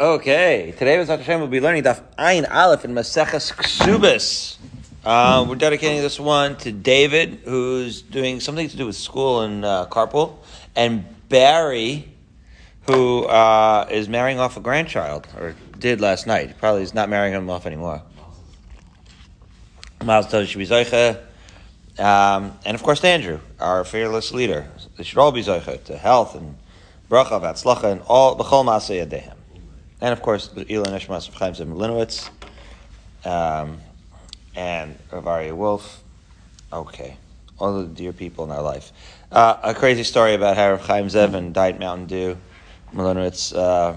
Okay, today with. Hashem we'll be learning Daf Ayin Aleph in Maseches Ksubis. Uh, we're dedicating this one to David, who's doing something to do with school and uh, carpool, and Barry, who uh, is marrying off a grandchild, or did last night. Probably is not marrying him off anymore. Miles tells should be. Um, and of course, Andrew, our fearless leader. They should all be Zoicha to health and bracha, vatzlacha, and all, b'chol ma'aseh yadehem. And of course, the ilui nishmas of Chaim Zim um, and Ravaria Wolf. Okay. All the dear people in our life. Uh, a crazy story about how Chaim Zevin died Mountain Dew. Milinowitz uh,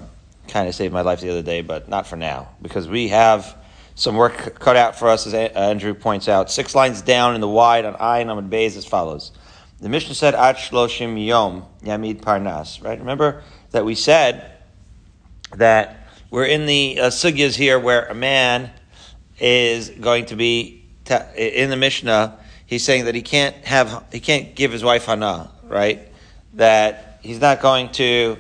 kind of saved my life the other day, but not for now, because we have some work cut out for us, as Andrew points out. Six lines down in the wide on Ayin Amid Beis as follows. The Mishnah said, At Shloshim Yom Yamid Parnas, right? Remember that we said that we're in the uh, sugyas here where a man is going to be in the Mishnah. He's saying that he can't have he can't give his wife hana, right? That he's not going to.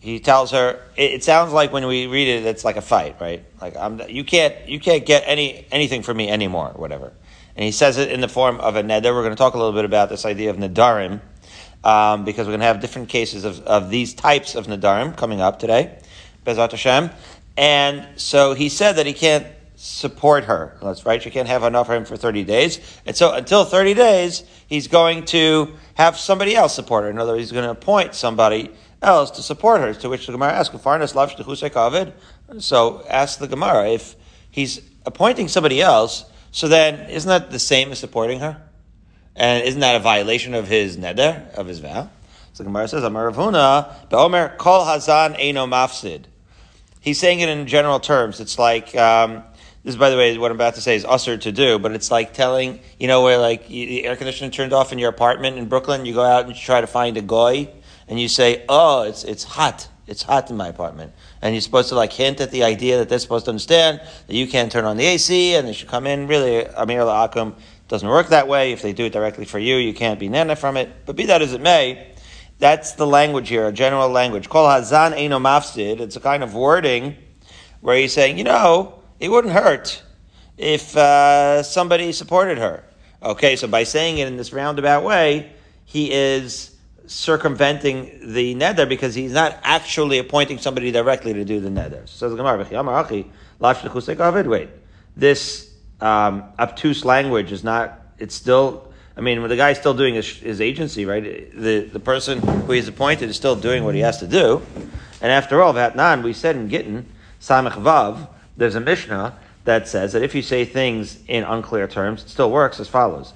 He tells her. It, it sounds like when we read it, it's like a fight, right? Like I'm, you can't you can't get any anything from me anymore, or whatever. And he says it in the form of a neder. We're going to talk a little bit about this idea of nedarim. Um, because we're going to have different cases of, of these types of nadarim coming up today. Bezat Hashem. And so he said that he can't support her. That's right. She can't have enough for him for 30 days. And so until 30 days, he's going to have somebody else support her. In other words, he's going to appoint somebody else to support her. To which the Gemara asks, So ask the Gemara if he's appointing somebody else, so then isn't that the same as supporting her? And isn't that a violation of his neder, of his vow? So the Gemara says, Amar Ravuna, Be'omer kol hazan eino mafsid. He's saying it in general terms. It's like, um, this, by the way, what I'm about to say is usher to do, but it's like telling, you know, where like you, the air conditioner turned off in your apartment in Brooklyn, you go out and you try to find a goy, and you say, oh, it's, it's hot. It's hot in my apartment. And you're supposed to like hint at the idea that they're supposed to understand that you can't turn on the AC and they should come in. Really, Amir La'akum doesn't work that way. If they do it directly for you, you can't be nana from it. But be that as it may, that's the language here, a general language. Kol hazan eno mafsid. It's a kind of wording where he's saying, you know, it wouldn't hurt if uh, somebody supported her. Okay, so by saying it in this roundabout way, he is circumventing the neder because he's not actually appointing somebody directly to do the neder. So the Gemara, wait, this um, obtuse language is not, it's still I mean, when the guy's still doing his, his, agency, right? The, the person who he's appointed is still doing what he has to do. And after all, Vatnan, we said in Gittin, Samech Vav, there's a Mishnah that says that if you say things in unclear terms, it still works as follows.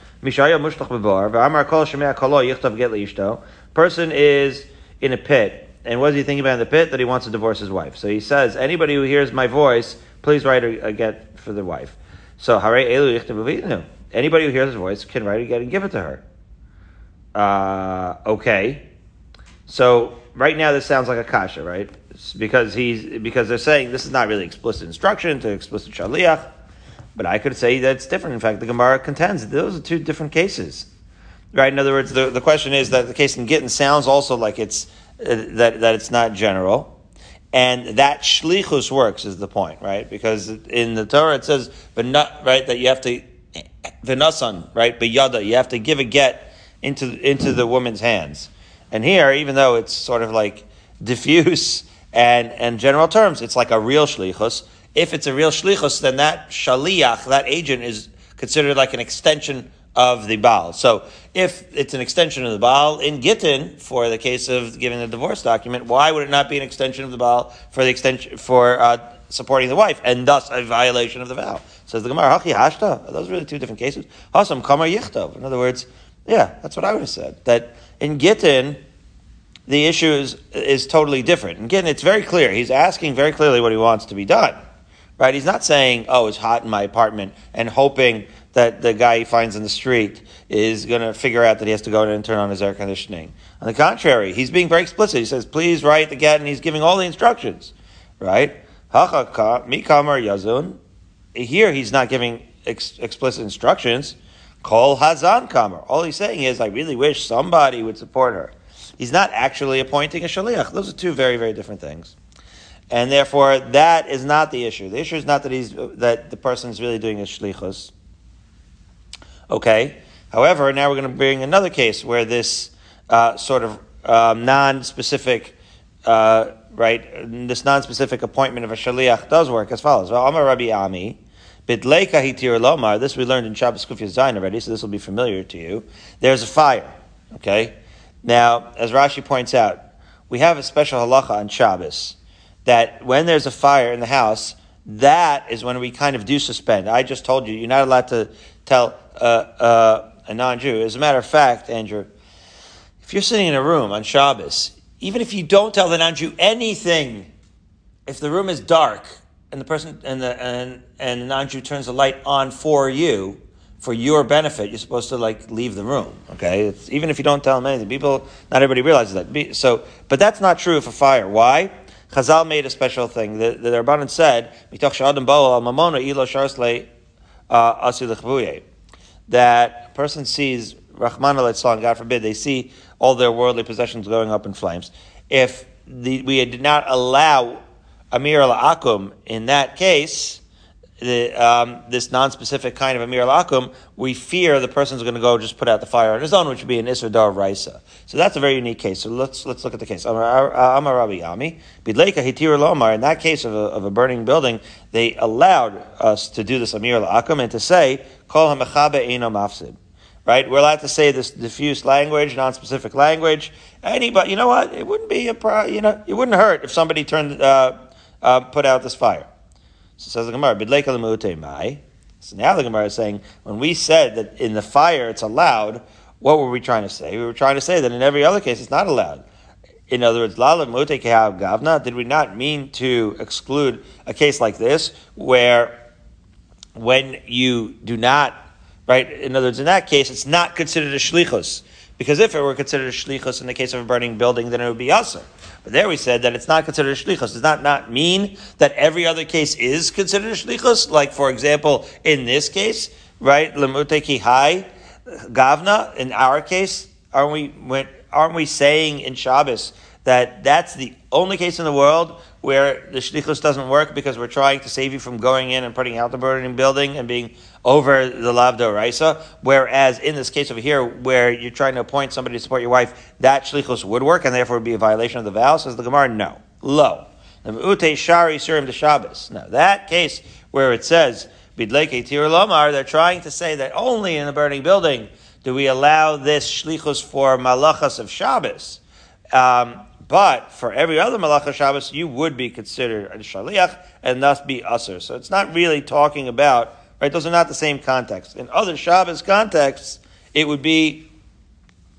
Person is in a pit, and what is he thinking about in the pit? That he wants to divorce his wife. So he says, anybody who hears my voice, please write a, a get for the wife. So, Hare Elu Anybody who hears his voice can write it again and give it to her. Uh, okay. So right now this sounds like a kasha, right? It's because he's because they're saying this is not really explicit instruction to explicit shaliach, but I could say that it's different. In fact, the Gemara contends that those are two different cases, right? In other words, the, the question is that the case in Gittin sounds also like it's uh, that that it's not general, and that shlichus works is the point, right? Because in the Torah it says, but not right that you have to v'nasan, right? B'yada, you have to give a get into into the woman's hands. And here, even though it's sort of like diffuse and and general terms, it's like a real shlichus. If it's a real shlichus, then that shaliach, that agent, is considered like an extension of the Baal. So if it's an extension of the Baal in Gittin for the case of giving the divorce document, why would it not be an extension of the Baal for the extension for uh, supporting the wife and thus a violation of the vow? Says the Gemara, Hachi Hashta. Those are really two different cases. Hasam Kamar Yichtov. In other words, yeah, that's what I would have said. That in Gittin, the issue is, is totally different. And again, it's very clear. He's asking very clearly what he wants to be done. Right? He's not saying, oh, it's hot in my apartment and hoping that the guy he finds in the street is going to figure out that he has to go in and turn on his air conditioning. On the contrary, he's being very explicit. He says, please write the get, and he's giving all the instructions. Right? Hachaka, mikamar yazun, here he's not giving ex- explicit instructions. Call Hazan Kamer. All he's saying is, I really wish somebody would support her. He's not actually appointing a shaliach. Those are two very, very different things. And therefore, that is not the issue. The issue is not that he's that the person is really doing a shlichus. Okay. However, now we're going to bring another case where this uh, sort of um, non-specific, uh, right, this non-specific appointment of a shaliach does work as follows. This we learned in Shabbos Kufya Zayin already, so this will be familiar to you. There's a fire. Okay. Now, as Rashi points out, we have a special halacha on Shabbos that when there's a fire in the house, that is when we kind of do suspend. I just told you, you're not allowed to tell uh, uh, a non-Jew. As a matter of fact, Andrew, if you're sitting in a room on Shabbos, even if you don't tell the non-Jew anything, if the room is dark and the person and the and, and the non-Jew turns the light on for you, for your benefit, you're supposed to like leave the room. Okay, it's, even if you don't tell them anything, people not everybody realizes that. So, but that's not true for fire. Why? Chazal made a special thing. The, the Rabbanan said, "Mitoch shadam uh, that person sees Rahman al God forbid, they see all their worldly possessions going up in flames. If the, we did not allow Amir al-Akum in that case, the, um, this non-specific kind of Amir al-Akum, we fear the person's going to go just put out the fire on his own, which would be an Issur D'oraisa. So that's a very unique case. So let's, let's look at the case. Amar Rabbi Ami, Bidleika Hitir Lomar, in that case of a, of a burning building, they allowed us to do this Amir al-Akum and to say, Kol HaMechabe Eino Mafsid right? We're allowed to say this diffuse language, non-specific language. Anybody, you know what? It wouldn't be a, pro, you know, it wouldn't hurt if somebody turned, uh, uh, put out this fire. So says the Gemara, mai. So now the Gemara is saying, when we said that in the fire it's allowed, what were we trying to say? We were trying to say that in every other case it's not allowed. In other words, Lala Mute Gavna, did we not mean to exclude a case like this where when you do not right? In other words, in that case, it's not considered a shlichus. Because if it were considered a shlichus in the case of a burning building, then it would be asr. But there we said that it's not considered a shlichus. Does that not mean that every other case is considered a shlichus? Like, for example, in this case, right? Lemute hai gavna, in our case, aren't we, aren't we saying in Shabbos that that's the only case in the world where the shlichus doesn't work because we're trying to save you from going in and putting out the burning building and being over the lavdo raisa. Whereas in this case over here, where you're trying to appoint somebody to support your wife, that shlichus would work and therefore would be a violation of the vow. Says the Gemara, no, lo. The shari surim de Shabbos. Now that case where it says bidleke tir lomar, they're trying to say that only in the burning building do we allow this shlichus for malachas of Shabbos. Um, but for every other Malacha Shabbos, you would be considered a Shaliach and thus be Usr. So it's not really talking about, right? Those are not the same context. In other Shabbos contexts, it would be,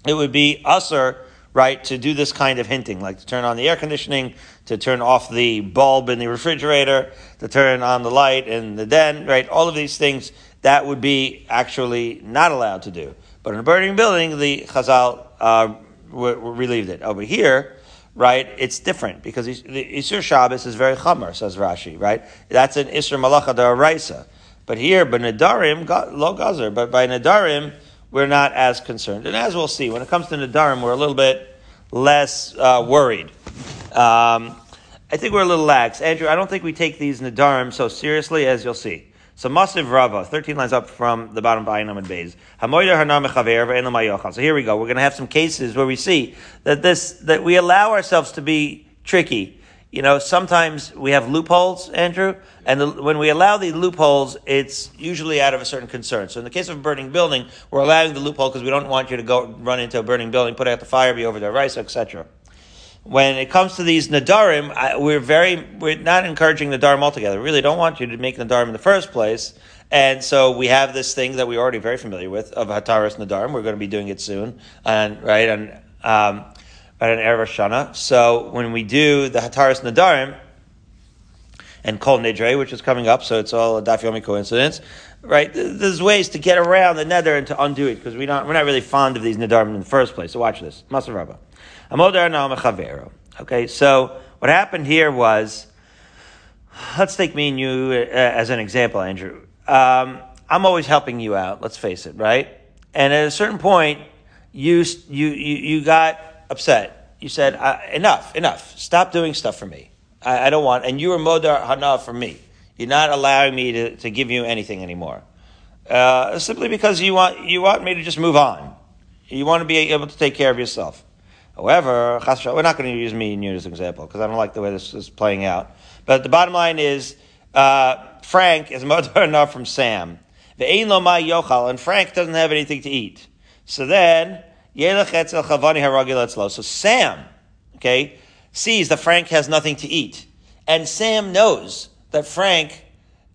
it would be Usr, right, to do this kind of hinting, like to turn on the air conditioning, to turn off the bulb in the refrigerator, to turn on the light in the den, right? All of these things, that would be actually not allowed to do. But in a burning building, the Chazal uh, relieved it. Over here, right? It's different because the Isur Shabbos is very chamer, says Rashi, right? That's an Isur Malacha Daraisa. But here, by Nadarim, lo gazer. But by Nadarim, we're not as concerned. And as we'll see, when it comes to Nadarim, we're a little bit less uh, worried. Um, I think we're a little lax. Andrew, I don't think we take these Nadarim so seriously as you'll see. So Masiv Rava, 13 lines up from the bottom Einam and Beis. So here we go. We're going to have some cases where we see that this, that we allow ourselves to be tricky. You know, sometimes we have loopholes, Andrew, and the, when we allow the loopholes, it's usually out of a certain concern. So in the case of a burning building, we're allowing the loophole because we don't want you to go run into a burning building, put out the fire, be over there, rice, etc when it comes to these nadarim, we're very we're not encouraging nadarim altogether. We really don't want you to make nadarim in the first place. And so we have this thing that we're already very familiar with of hataras nadarim. We're going to be doing it soon, and right on um, right on erev Shana. So when we do the hataras nadarim and kol nidre, which is coming up, so it's all a dafyomi coincidence. Right, there's ways to get around the nether and to undo it because we don't, we're not really fond of these nadarim in the first place. So watch this, Maser Rabbah. Okay, so what happened here was, let's take me and you uh, as an example, Andrew. Um, I'm always helping you out. Let's face it, right? And at a certain point, you you you, you got upset. You said, "Enough, enough! Stop doing stuff for me. I, I don't want, and you were modar hana for me. You're not allowing me to, to give you anything anymore. Uh, simply because you want, you want me to just move on. You want to be able to take care of yourself. However, we're not going to use me and you as an example because I don't like the way this is playing out. But the bottom line is, uh, Frank is mother enough from Sam. The lo ma yochal, and Frank doesn't have anything to eat. So then, so Sam, okay, sees that Frank has nothing to eat. And Sam knows that Frank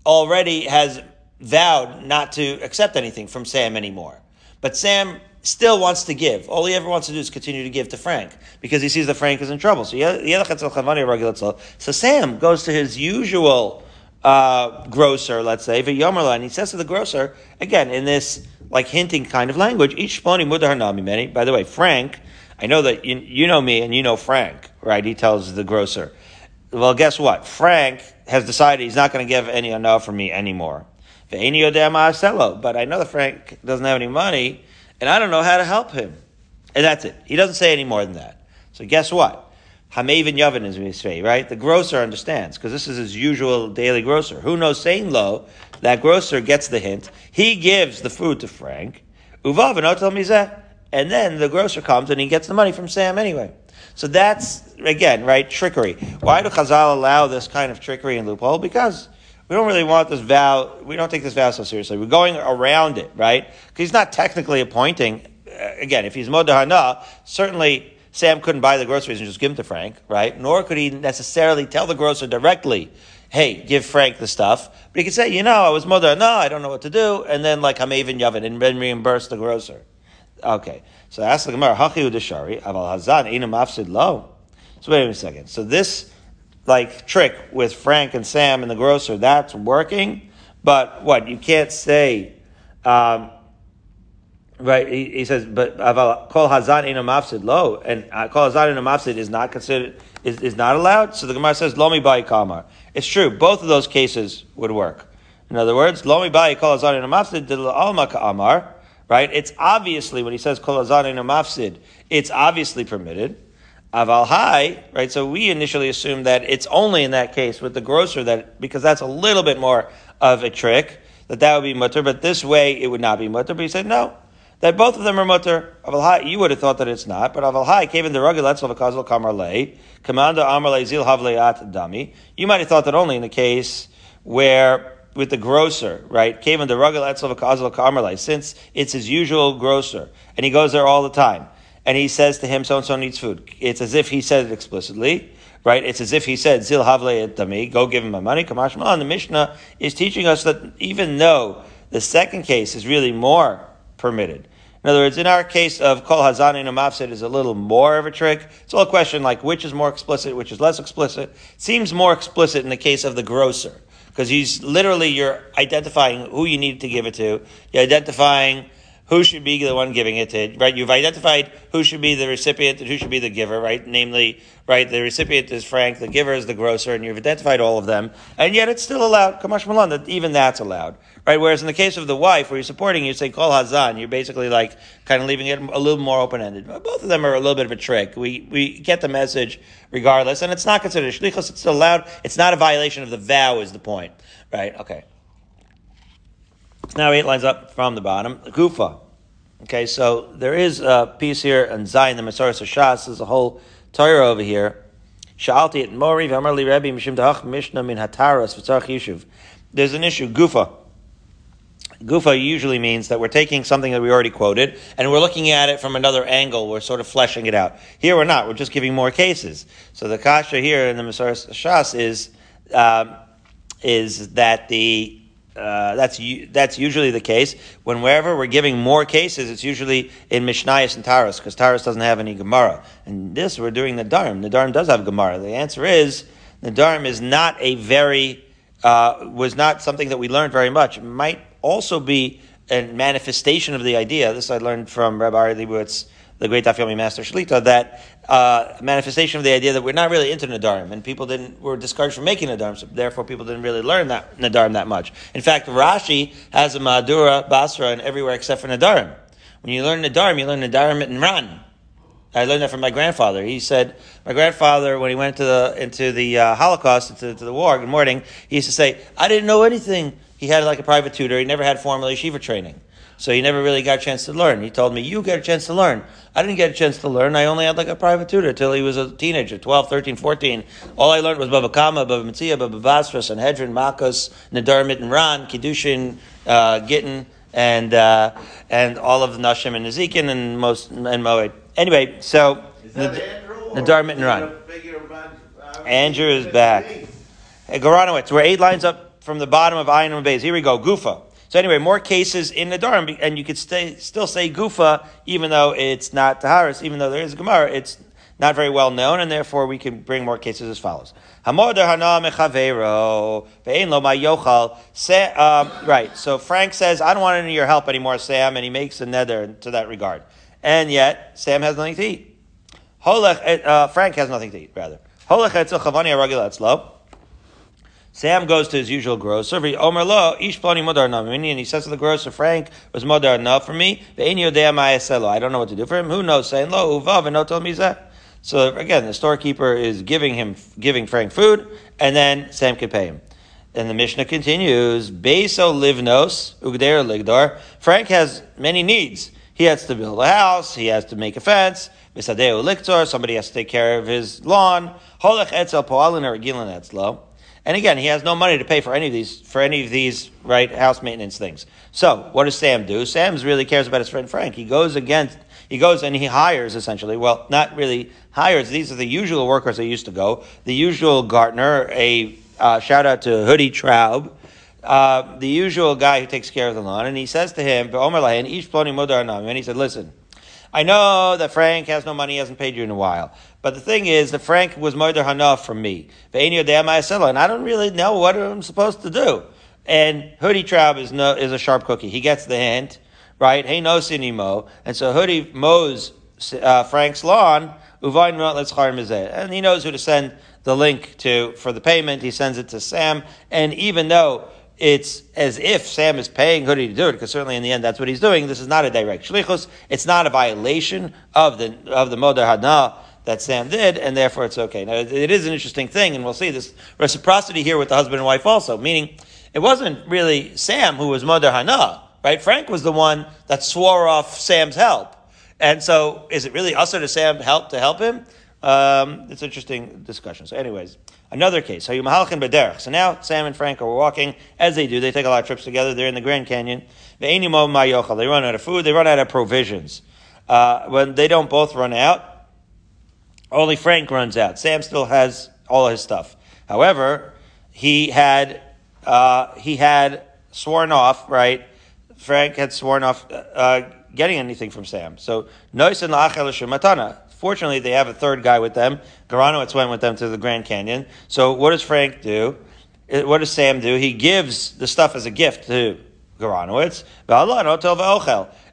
already has vowed not to accept anything from Sam anymore. But Sam still wants to give. All he ever wants to do is continue to give to Frank because he sees that Frank is in trouble. So, so Sam goes to his usual uh, grocer, let's say, and he says to the grocer, again, in this like hinting kind of language, each many. By the way, Frank, I know that you, you know me and you know Frank, right? He tells the grocer. Well, guess what? Frank has decided he's not going to give any enough for me anymore. But I know that Frank doesn't have any money, and I don't know how to help him. And that's it. He doesn't say any more than that. So guess what? Hamavin Yavin is Misvei, right? The grocer understands, because this is his usual daily grocer. Who knows saying low? That grocer gets the hint. He gives the food to Frank. Uvav and And then the grocer comes and he gets the money from Sam anyway. So that's, again, right, trickery. Why do Chazal allow this kind of trickery and loophole? Because we don't really want this vow, we don't take this vow so seriously. We're going around it, right? Because he's not technically appointing, uh, again, if he's Modahana, certainly Sam couldn't buy the groceries and just give them to Frank, right? Nor could he necessarily tell the grocer directly, hey, give Frank the stuff. But he could say, you know, I was mother, no, I don't know what to do, and then like Hamavin Yavin, and then reimburse the grocer. Okay. So ask the Gemara, Hachi Udashari, Aval Hazan, Inam Afsid Lo. So wait a second. So this like trick with Frank and Sam and the grocer, that's working. But what, you can't say, um, Right, he, he, says, but kol hazan in a mafsid lo, and uh, kol hazan in mafsid is not considered is, is not allowed. So the Gemara says lomi bai kamar. It's true, both of those cases would work. In other words, lomi bai kol hazan in a mafsid dil alma amar. Right, it's obviously when he says kol hazan in a mafsid, it's obviously permitted. Aval hai, right? So we initially assumed that it's only in that case with the grocer that because that's a little bit more of a trick that that would be mutter, but this way it would not be mutter. But he said no that both of them are mutter. Aval Avalhai, you would have thought that it's not, but aval Avalhai came in the rugged a kazal kamarle, commander amarle zil havleat dami. You might have thought that only in the case where with the grocer, right? Came in the rugged a kazal kamarle, since it's his usual grocer, and he goes there all the time, and he says to him, so and so needs food. It's as if he said it explicitly. Right? It's as if he said, Zil havle dami, go give him my money. Kamash The Mishnah is teaching us that even though the second case is really more permitted. In other words, in our case of kol hazan and mafsid is a little more of a trick. It's all a question like which is more explicit, which is less explicit. Seems more explicit in the case of the grocer because he's literally you're identifying who you need to give it to. You're identifying who should be the one giving it to, right? You've identified who should be the recipient and who should be the giver, right? Namely, right, the recipient is Frank, the giver is the grocer, and you've identified all of them, and yet it's still allowed, Kamash Malan, that even that's allowed, right? Whereas in the case of the wife, where you're supporting, you say Kol Hazan, you're basically like kind of leaving it a little more open-ended. Both of them are a little bit of a trick. We, we get the message regardless, and it's not considered shlichus, it's still allowed. It's not a violation of the vow is the point, right? Okay. Now eight lines up from the bottom. Gufa. Okay, so there is a piece here in Zion, the Masoras Shas. There's a whole Torah over here. Sha'alti et Mori v'amarli Rebbe mishim da'ach mishnah min hataras v'tzarach yishuv. There's an issue, gufa. Gufa usually means that we're taking something that we already quoted and we're looking at it from another angle. We're sort of fleshing it out. Here we're not. We're just giving more cases. So the kasha here in the Masoras Shas is um, is that the uh, that's that's usually the case. When wherever we're giving more cases, it's usually in Mishnayos and Taras because Taras doesn't have any Gemara. And this we're doing the Dharm. The Dharm does have Gemara. The answer is the Dharm is not a very uh, was not something that we learned very much. It might also be a manifestation of the idea. This I learned from Rabbi Ari Leibowitz the great Daf Yomi Master Shlita, that uh, manifestation of the idea that we're not really into Nadarim, and people didn't were discouraged from making Nadarim, so therefore people didn't really learn that Nadarim that much. In fact, Rashi has a Madura Basra and everywhere except for Nadarim. When you learn Nadarim, you learn Nadarim and Ran. I learned that from my grandfather. He said, my grandfather, when he went to the, into the uh, Holocaust, into, to the war, good morning, he used to say, I didn't know anything. He had like a private tutor. He never had formal yeshiva training. So he never really got a chance to learn. He told me, you get a chance to learn. I didn't get a chance to learn. I only had like a private tutor till he was a teenager, 12, 13, 14. All I learned was Baba Kama, Baba Metzia, Baba Basra, Sanhedrin, Makos, Nadar, Mitten, Ran, Kiddushin, uh, Gittin, and, uh, and all of the Nashim and Nezikin and most, and Moed. Anyway, so, Nadar, Mitten, Ran. Andrew is back. Hey, Goranowitz, we're eight lines up from the bottom of Ayin and Beis. Here we go. Gufa. So anyway, more cases in the Nadarim, and you could stay, still say Gufa, even though it's not Taharis, even though there is a Gemara, it's not very well known, and therefore we can bring more cases as follows. Right, so Frank says, I don't want any of your help anymore, Sam, and he makes a nether to that regard. And yet, Sam has nothing to eat. Uh, Frank has nothing to eat, rather. Sam goes to his usual grocer. Omer lo ish plani modar and he says to the grocer, Frank was modar enough for me. I don't know what to do for him. Who knows? Saying lo uvav and no tell me. So again, the storekeeper is giving him giving Frank food, and then Sam can pay him. And the Mishnah continues, Beso livnos, ugder ligdar. Frank has many needs. He has to build a house, he has to make a fence, Misadeu liktor, somebody has to take care of his lawn. Holech etzel poalin or gilin etzlo. And again, he has no money to pay for any of these, for any of these, right, house maintenance things. So, what does Sam do? Sam really cares about his friend Frank. He goes against, he goes and he hires essentially, well, not really hires, these are the usual workers that used to go. The usual gardener, a, uh, shout out to Hoodie Traub, uh, the usual guy who takes care of the lawn, and he says to him, and he said, listen, I know that Frank has no money, he hasn't paid you in a while. But the thing is that Frank was murder hanaf from me. And I don't really know what I'm supposed to do. And Hoodie Traub is no, is a sharp cookie. He gets the hint, right? Hey no sinimo. And so Hoodie mows uh, Frank's lawn, and he knows who to send the link to for the payment. He sends it to Sam. And even though it's as if Sam is paying Hoodie to do it, because certainly in the end that's what he's doing. This is not a direct shlichus. It's not a violation of the of the Moder Hadna that Sam did, and therefore it's okay. Now it is an interesting thing, and we'll see this reciprocity here with the husband and wife also, meaning it wasn't really Sam who was Mother Hana, right? Frank was the one that swore off Sam's help. And so is it really usher to Sam help to help him? Um, it's an interesting discussion. So anyways, Another case. So now Sam and Frank are walking, as they do. They take a lot of trips together. They're in the Grand Canyon. They run out of food. They run out of provisions. Uh, when they don't both run out, only Frank runs out. Sam still has all his stuff. However, he had uh, he had sworn off. Right, Frank had sworn off uh, getting anything from Sam. So noisin matana. Fortunately, they have a third guy with them. Garanowitz went with them to the Grand Canyon. So what does Frank do? What does Sam do? He gives the stuff as a gift to Garanowitz.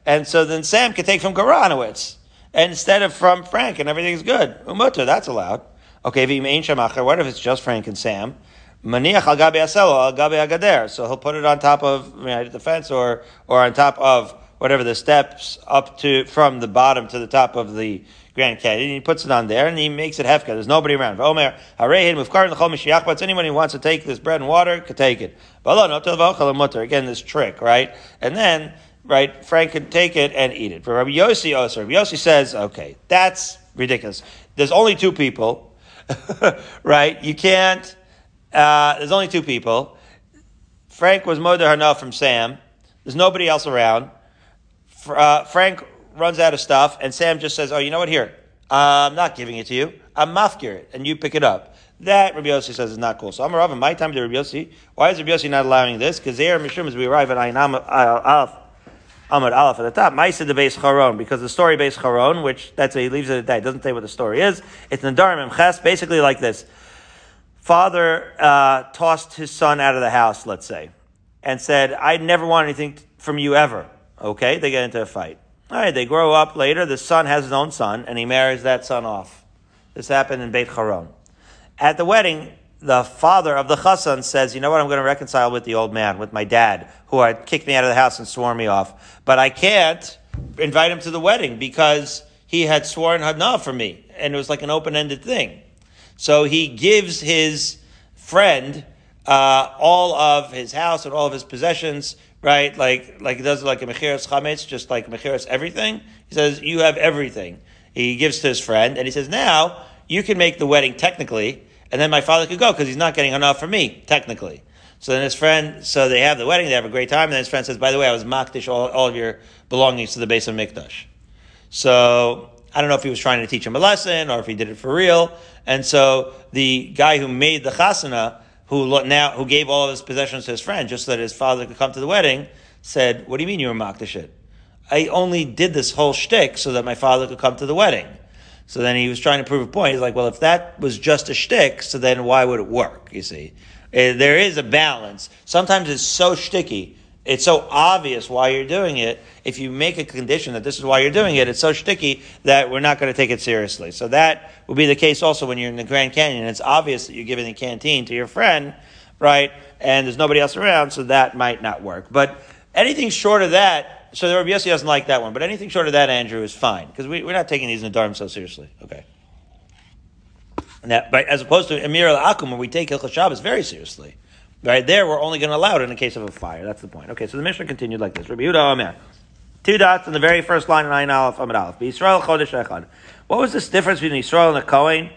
And so then Sam can take from Garanowitz instead of from Frank, and everything's good. Umutter, that's allowed. Okay, what if it's just Frank and Sam? Maniach al gabi al gabi agader. So he'll put it on top of the fence or, or on top of whatever the steps up to, from the bottom to the top of the Grand Canyon. He puts it on there and he makes it hefka. There's nobody around. Omer, It's anyone who wants to take this bread and water could take it. Again, this trick, right? And then, right, Frank could take it and eat it. For Rabbi Yossi, oh, Rabbi Yossi says, okay, that's ridiculous. There's only two people, right? You can't, uh, there's only two people. Frank was Moder Hana from Sam. There's nobody else around. Uh, Frank runs out of stuff, and Sam just says, "Oh, you know what? Here, I'm not giving it to you. I'm mafkir it, and you pick it up." That Rabbi Yossi says is not cool. So I'm Rav, in my time to Rabbi Yossi. Why is Rabbi Yossi not allowing this? Because there, are Mishum, as we arrive at Ayin Aleph, Amud Aleph at the top, Maisa the base Charon, because the story base Charon, which that's a, he leaves it at that, doesn't say what the story is. It's Nadarim Ches, basically like this. Father uh, tossed his son out of the house, let's say, and said, I never want anything from you ever. Okay, they get into a fight. All right, they grow up later. The son has his own son, and he marries that son off. This happened in Beit Charon. At the wedding, the father of the chassan says, "You know what? I'm going to reconcile with the old man, with my dad, who had kicked me out of the house and sworn me off. But I can't invite him to the wedding because he had sworn hana for me, and it was like an open-ended thing. So he gives his friend uh, all of his house and all of his possessions, right? Like like he does like a mechiras chametz, just like mechiras everything. He says you have everything. He gives to his friend, and he says now you can make the wedding technically, and then my father could go because he's not getting enough for me technically. So then his friend, so they have the wedding, they have a great time, and then his friend says, by the way, I was makdish all, all of your belongings to the base of Mikdash. So I don't know if he was trying to teach him a lesson or if he did it for real. And so the guy who made the chasana, who now who gave all of his possessions to his friend just so that his father could come to the wedding, said, "What do you mean you were makdish it? I only did this whole shtick so that my father could come to the wedding." So then he was trying to prove a point. He's like, "Well, if that was just a shtick, so then why would it work?" You see, uh, there is a balance. Sometimes it's so sticky it's so obvious why you're doing it. If you make a condition that this is why you're doing it, it's so sticky that we're not going to take it seriously. So that will be the case also when you're in the Grand Canyon. It's obvious that you're giving the canteen to your friend, right? And there's nobody else around, so that might not work. But anything short of that, so the Rabbi Yossi doesn't like that one, but anything short of that, Andrew, is fine because we, are not taking these in the Nadarim so seriously. Okay. Now, but as opposed to Emir al Akum, where we take Hilchah Shabbos very seriously. Right there, we're only going to allow it in the case of a fire. That's the point. Okay, so the Mishnah continued like this. Rabbi Yehuda Omer. Two dots in the very first line Nine Aleph Amid Aleph. Yisrael Chodesh Echad. What was this difference between Yisrael and the Kohen,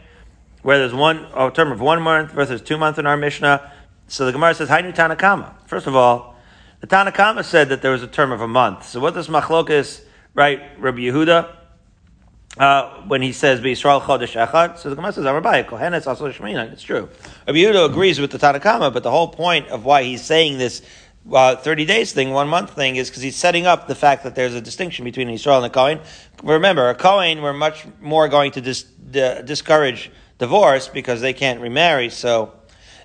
where there's one a term of one month versus two months in our Mishnah? So the Gemara says, Hainu Tanakama. First of all, the Tanakama said that there was a term of a month. So what does Machlokas, right, Rabbi Yehuda? uh, when he says Yisrael Chodesh Echad. So the Gemara says Arabai Kohenes also Shemina. It's true. Rabbi Yehuda agrees with the Tanakama, but the whole point of why he's saying this uh, 30 days thing, one month thing, is because he's setting up the fact that there's a distinction between Israel and a Kohen. Remember, a Kohen, we're much more going to dis- discourage divorce because they can't remarry, so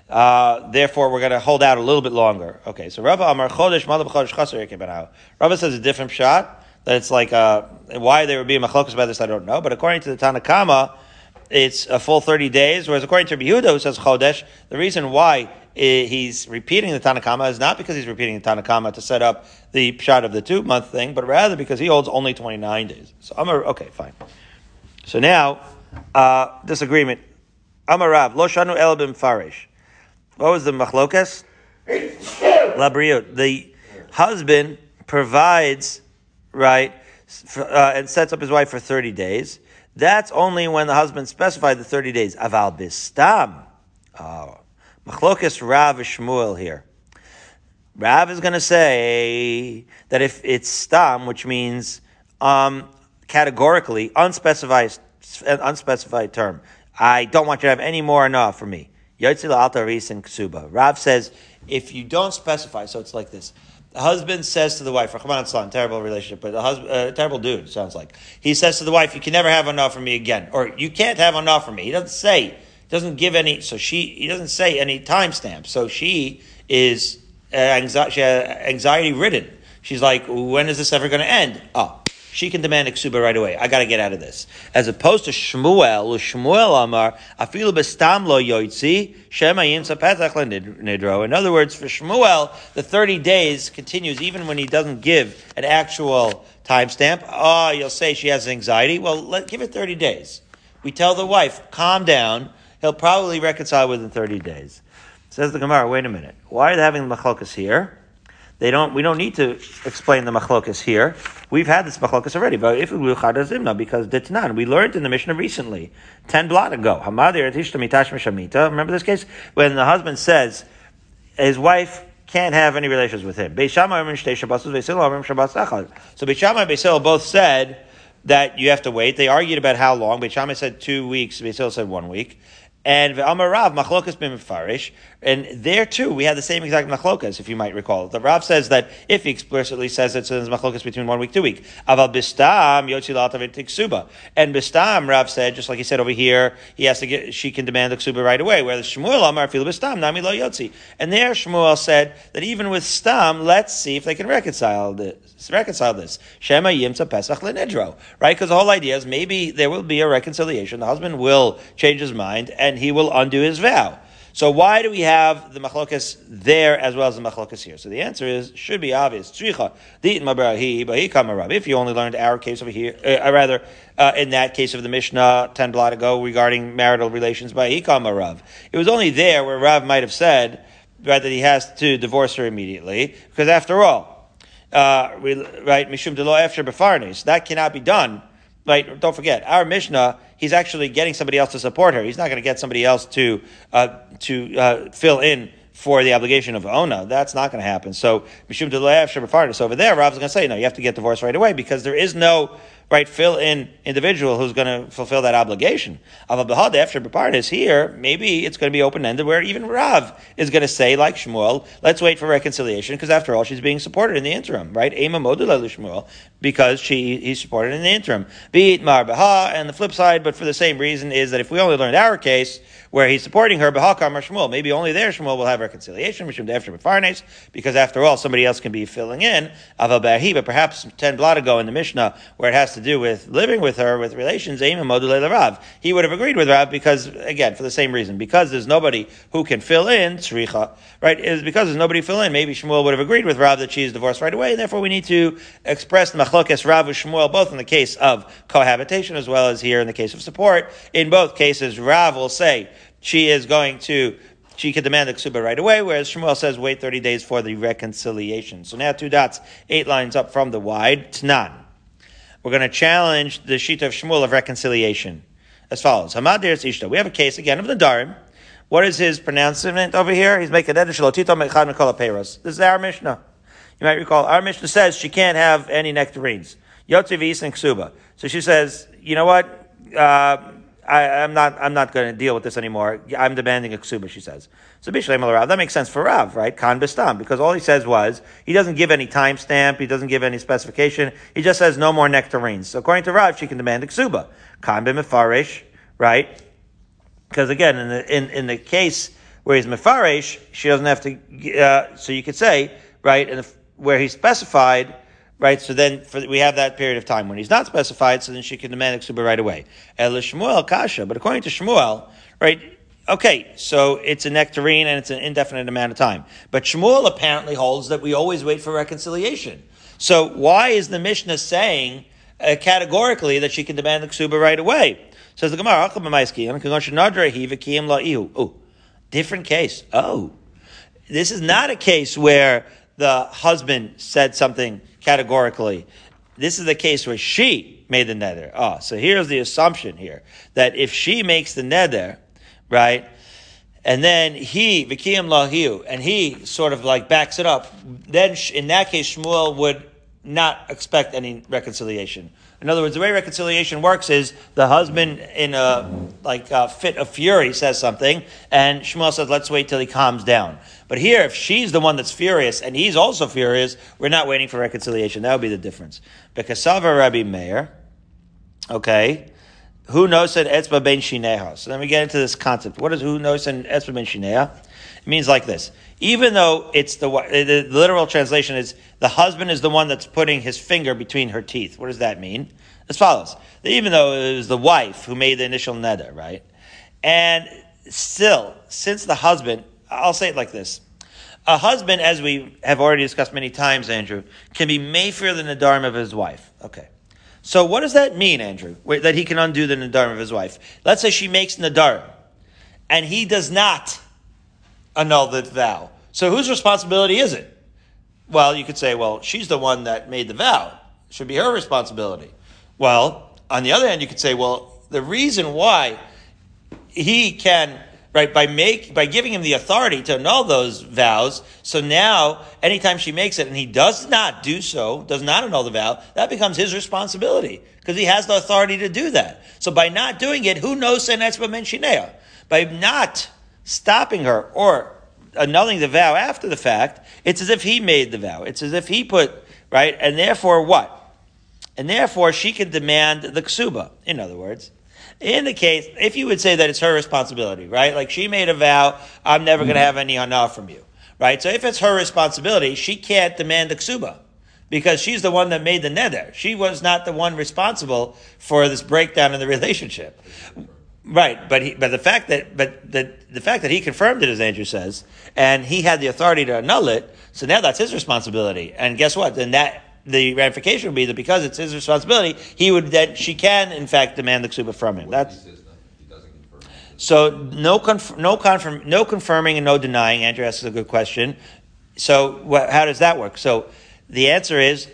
uh, therefore we're going to hold out a little bit longer. Okay, so Rava Amar Chodesh Malab Chodesh Chaser Rava says a different shot that it's like uh, why there would be a machlokas about this, I don't know. But according to the Tanakama, it's a full 30 days, whereas according to Yehuda, who says Chodesh, the reason why he's repeating the Tanakama is not because he's repeating the Tanakama to set up the shot of the two month thing, but rather because he holds only 29 days. So I'm okay, fine. So now, uh, disagreement. Amarav, Lo Shanu El Farish. What was the machlokas? Labriot. The husband provides right, uh, and sets up his wife for 30 days, that's only when the husband specified the 30 days. Aval bistam. Oh. Machlokas Rav Shmuel here. Rav is going to say that if it's stam, which means um, categorically unspecified, unspecified term, I don't want you to have any more enough for me. Rav says if you don't specify, so it's like this. The husband says to the wife, Rahman Islam, terrible relationship, but a husband, uh, terrible dude, sounds like. He says to the wife, you can never have enough for me again. Or you can't have enough for me. He doesn't say, doesn't give any, so she, he doesn't say any timestamp. So she is uh, anxiety, anxiety ridden. She's like, when is this ever going to end? Oh, she can demand ksuba right away. I got to get out of this. As opposed to Shmuel, Shmuel Amar, afilu bestam lo yoitzi, shemayim sapetach nidro. In other words, for Shmuel, the 30 days continues even when he doesn't give an actual timestamp. Oh, you'll say she has anxiety. Well, let, give it 30 days. We tell the wife, calm down. He'll probably reconcile within 30 days. Says the Gemara, wait a minute. Why are they having the machlokas here? They don't. We don't need to explain the machlokas here. We've had this machlokas already. But if zimna, because ditnan, we learned in the Mishnah recently, ten blot ago. Remember this case when the husband says his wife can't have any relations with him. So Beis Shammai and Beis Hillel both said that you have to wait. They argued about how long. Beis Shammai said two weeks. Beis Hillel said one week. And Rav, Machlokas b'mefarish, and there too, we had the same exact machlokas, if you might recall. The Rav says that if he explicitly says it, so there's machlokas between one week, two week. Aval bistam yotzi And bistam, Rav said, just like he said over here, he has to get, she can demand the ksuba right away. Whereas Shmuel Amar fil bistam nami lo yotzi. And there Shmuel said that even with stam, let's see if they can reconcile this. Reconcile this. Shema yimtza pesach lenedro. Right? Because the whole idea is maybe there will be a reconciliation. The husband will change his mind and he will undo his vow. So why do we have the machlokas there as well as the machlokas here? So the answer is should be obvious. If you only learned our case over here, uh, rather uh, in that case of the Mishnah ten blot ago regarding marital relations by Rav, it was only there where Rav might have said right that he has to divorce her immediately because after all, uh, right mishum delo after befarnis that cannot be done. Right, don't forget our Mishnah he's actually getting somebody else to support her. He's not going to get somebody else to uh, to uh, fill in for the obligation of Ona. That's not going to happen. So Mishum So over there, Rav's going to say, no, you have to get divorced right away because there is no right, fill in individual who's going to fulfill that obligation. After is here, maybe it's going to be open ended where even Rav is going to say, like Shmuel, let's wait for reconciliation because after all, she's being supported in the interim, right? Ema Shmuel, because she he's supported in the interim. Beat Marbaha, and the flip side, but for the same reason, is that if we only learned our case, where he's supporting her, Bahakam or Shmuel. Maybe only there Shmuel will have reconciliation, because after all, somebody else can be filling in. But perhaps 10 blot ago in the Mishnah, where it has to do with living with her, with relations, he would have agreed with Rav because, again, for the same reason, because there's nobody who can fill in, tzricha, right? Is because there's nobody fill in. Maybe Shmuel would have agreed with Rav that she is divorced right away, and therefore we need to express the machlokes Rav with Shmuel, both in the case of cohabitation as well as here in the case of support. In both cases, Rav will say she is going to she could demand the ksuba right away, whereas Shmuel says wait 30 days for the reconciliation. So now two dots, eight lines up from the wide, Tnan. We're going to challenge the sheet of Shmuel of reconciliation as follows. Hamad Ishta. We have a case again of the Darim. What is his pronouncement over here? He's making This is our Mishnah. You might recall our Mishnah says she can't have any nectarines. Yotzivis and ksuba. So she says, you know what? Uh, I, am not, I'm not going to deal with this anymore. I'm demanding a ksuba, she says. So Bishlem Rav, that makes sense for Rav, right? Kan Bistam, because all he says was, he doesn't give any timestamp, he doesn't give any specification, he just says no more nectarines. So according to Rav, she can demand a ksuba. Kan Mefarish, right? Because again, in the, in, in the case where he's Mefarish, she doesn't have to, uh, so you could say, right, where he specified, right? So then for, we have that period of time when he's not specified, so then she can demand the ksuba right away. El Shmuel kasha, but according to Shmuel, right? Okay, so it's a nectarine and it's an indefinite amount of time. But Shmuel apparently holds that we always wait for reconciliation. So why is the Mishnah saying uh, categorically that she can demand the ksuba right away? Says the Gemara, Oh, different case. Oh, this is not a case where the husband said something categorically. This is the case where she made the nether. Oh, so here's the assumption here that if she makes the nether, right, and then he Vikiam Lahiu, and he sort of like backs it up, then in that case Shmuel would not expect any reconciliation. In other words, the way reconciliation works is the husband, in a like a fit of fury, says something, and Shmuel says, "Let's wait till he calms down." But here, if she's the one that's furious and he's also furious, we're not waiting for reconciliation. That would be the difference. Because Sava Rabbi Meir, okay, who knows an etzba ben shineha? So then we get into this concept. What is who knows an etzba ben shineha? It means like this. Even though it's the, the literal translation is the husband is the one that's putting his finger between her teeth. What does that mean? As follows. Even though it was the wife who made the initial neder, right? And still, since the husband I'll say it like this. A husband, as we have already discussed many times, Andrew, can be mayfair the nadarm of his wife. Okay. So what does that mean, Andrew? That he can undo the nadarm of his wife? Let's say she makes nadar, and he does not annul the vow. So whose responsibility is it? Well, you could say, well, she's the one that made the vow. It should be her responsibility. Well, on the other hand, you could say, well, the reason why he can right? By make by giving him the authority to annul those vows. So now, anytime she makes it and he does not do so, does not annul the vow, that becomes his responsibility because he has the authority to do that. So by not doing it, who knows? By not stopping her or annulling the vow after the fact, it's as if he made the vow. It's as if he put right, and therefore what? And therefore she can demand the ksuba. In other words, in the case, if you would say that it's her responsibility, right? Like she made a vow, I'm never mm-hmm. going to have any hana from you, right? So if it's her responsibility, she can't demand the ksuba because she's the one that made the neder. She was not the one responsible for this breakdown in the relationship. Right, but he, but the fact that but the the fact that he confirmed it, as Andrew says, and he had the authority to annul it, so now that's his responsibility. And guess what? Then that the ramification would be that because it's his responsibility, he would that she can in fact demand the ksuba from him. That's so no conf, no confirm no confirming and no denying. Andrew asks a good question. So wh- how does that work? So the answer is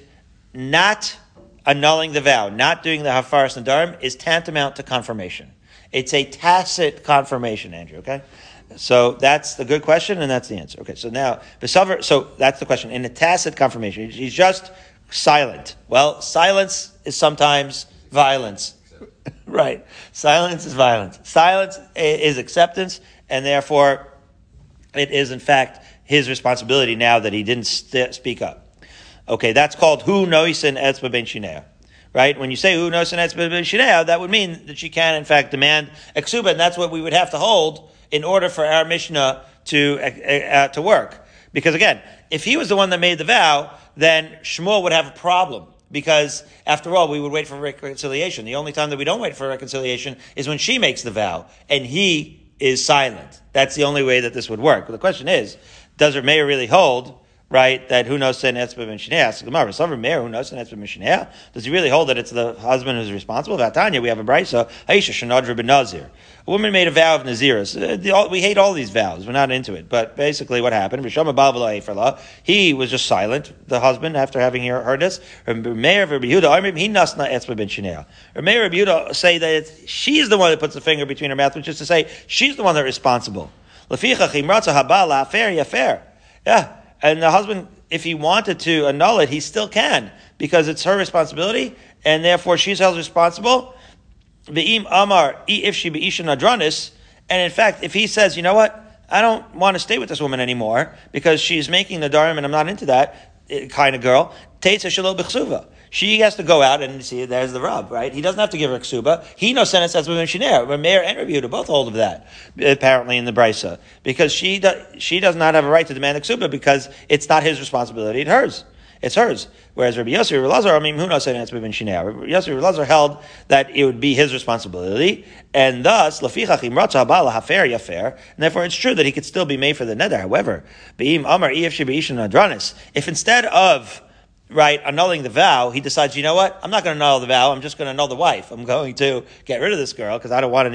not annulling the vow, not doing the hafaras nadarim is tantamount to confirmation. It's a tacit confirmation, Andrew, okay? So that's the good question, and that's the answer. Okay, so now, so that's the question. In a tacit confirmation, he's just silent. Well, silence is sometimes violence. right. Silence is violence. Silence is acceptance, and therefore, it is in fact his responsibility now that he didn't st- speak up. Okay, that's called hu noisen etzba ben shinea right? When you say who knows that would mean that she can, in fact, demand exuba, and that's what we would have to hold in order for our Mishnah to uh, uh, to work. Because again, if he was the one that made the vow, then Shmuel would have a problem. Because after all, we would wait for reconciliation. The only time that we don't wait for reconciliation is when she makes the vow and he is silent. That's the only way that this would work. But the question is, does her mayor really hold right? That who knows sin etzba mishneh? Gemara. Some mayor who knows sin etzba mishneh. Does he really hold that it's the husband who's responsible? Vatanya, we have a brisa. Aisha shenadra ben nazir. A woman made a vow of nazirus. Uh, we hate all these vows. We're not into it. But basically, what happened? He was just silent. The husband, after having heard this, Meir of Yehuda, he nasna etzba ben shineh. Meir of Yehuda say that she's the one that puts the finger between her mouth, which is to say she's the one that's responsible. Yeah. And the husband, if he wanted to annul it, he still can because it's her responsibility, and therefore she's held responsible. Ve'im amar if she be'isha nadranis, and in fact, if he says, you know what, I don't want to stay with this woman anymore because she's making the darim and I'm not into that eh, kind of girl, teitza shalom she has to go out and see, there's the rub, right? He doesn't have to give her ksuba. He knows sentence as. But Meir and Rebuta both hold of that, apparently in the brisa. Because she, she does not have a right to demand the ksuba because it's not his responsibility, it's hers. It's hers. Whereas Rabbi Yossi, Rabbi Lazar, I mean, who knows sentence women shiner. Rabbi Yossi, Rabbi Lazar held that it would be his responsibility. And thus, lafichach imratza bala hafer yafer. And therefore it's true that he could still be made for the neder. However, beim amar if she adranis. If instead of right, annulling the vow, he decides, you know what? I'm not going to annul the vow. I'm just going to annul the wife. I'm going to get rid of this girl because I don't want